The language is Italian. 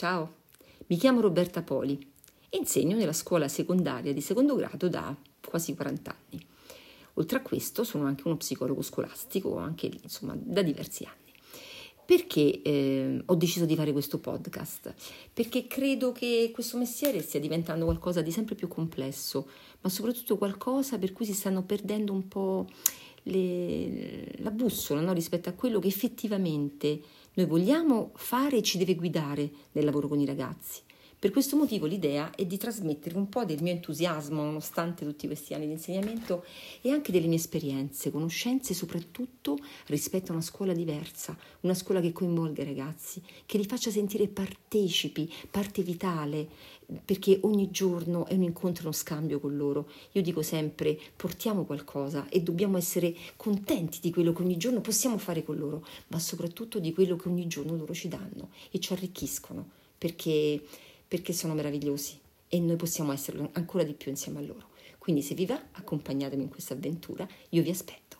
Ciao, mi chiamo Roberta Poli e insegno nella scuola secondaria di secondo grado da quasi 40 anni. Oltre a questo sono anche uno psicologo scolastico, anche insomma da diversi anni. Perché eh, ho deciso di fare questo podcast? Perché credo che questo mestiere stia diventando qualcosa di sempre più complesso, ma soprattutto qualcosa per cui si stanno perdendo un po' le, la bussola no? rispetto a quello che effettivamente noi vogliamo fare e ci deve guidare nel lavoro con i ragazzi. Per questo motivo l'idea è di trasmettere un po' del mio entusiasmo, nonostante tutti questi anni di insegnamento, e anche delle mie esperienze, conoscenze, soprattutto rispetto a una scuola diversa, una scuola che coinvolga i ragazzi, che li faccia sentire partecipi, parte vitale, perché ogni giorno è un incontro, uno scambio con loro. Io dico sempre, portiamo qualcosa e dobbiamo essere contenti di quello che ogni giorno possiamo fare con loro, ma soprattutto di quello che ogni giorno loro ci danno e ci arricchiscono, perché perché sono meravigliosi e noi possiamo esserlo ancora di più insieme a loro. Quindi se vi va, accompagnatemi in questa avventura, io vi aspetto.